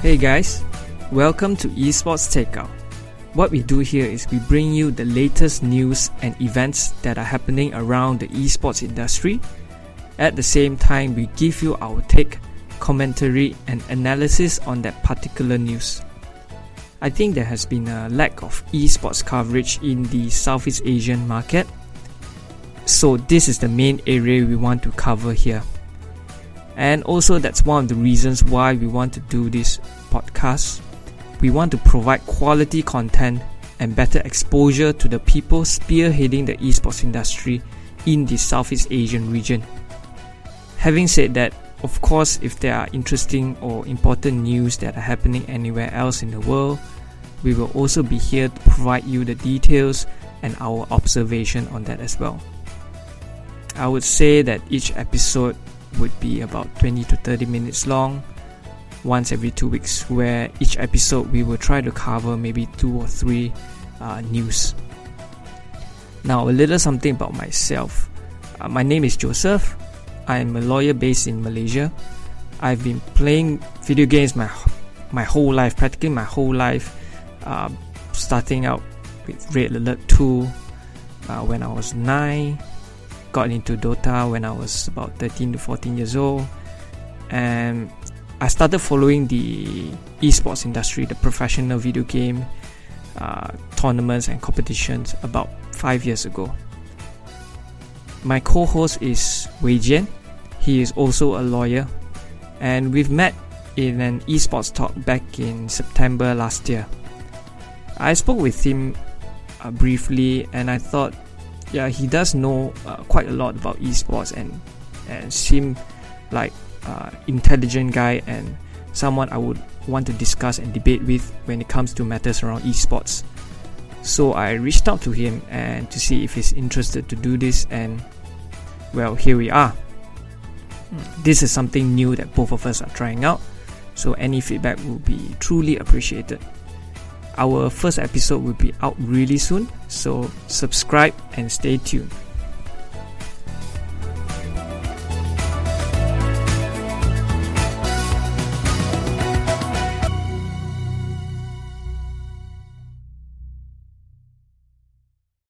Hey guys, welcome to Esports Takeout. What we do here is we bring you the latest news and events that are happening around the esports industry. At the same time, we give you our take, commentary, and analysis on that particular news. I think there has been a lack of esports coverage in the Southeast Asian market. So, this is the main area we want to cover here. And also, that's one of the reasons why we want to do this podcast. We want to provide quality content and better exposure to the people spearheading the esports industry in the Southeast Asian region. Having said that, of course, if there are interesting or important news that are happening anywhere else in the world, we will also be here to provide you the details and our observation on that as well. I would say that each episode would be about 20 to 30 minutes long. Once every two weeks where each episode we will try to cover maybe two or three uh, news. Now a little something about myself. Uh, my name is joseph. I'm a lawyer based in malaysia. I've been playing video games my my whole life practically my whole life uh, starting out with red alert 2 uh, when i was 9 got into Dota when I was about 13 to 14 years old, and I started following the esports industry, the professional video game uh, tournaments and competitions about five years ago. My co host is Wei Jian. He is also a lawyer, and we've met in an esports talk back in September last year. I spoke with him uh, briefly, and I thought yeah, he does know uh, quite a lot about esports and and seem like uh, intelligent guy and someone I would want to discuss and debate with when it comes to matters around esports. So I reached out to him and to see if he's interested to do this and well here we are. This is something new that both of us are trying out. So any feedback will be truly appreciated. Our first episode will be out really soon, so subscribe and stay tuned.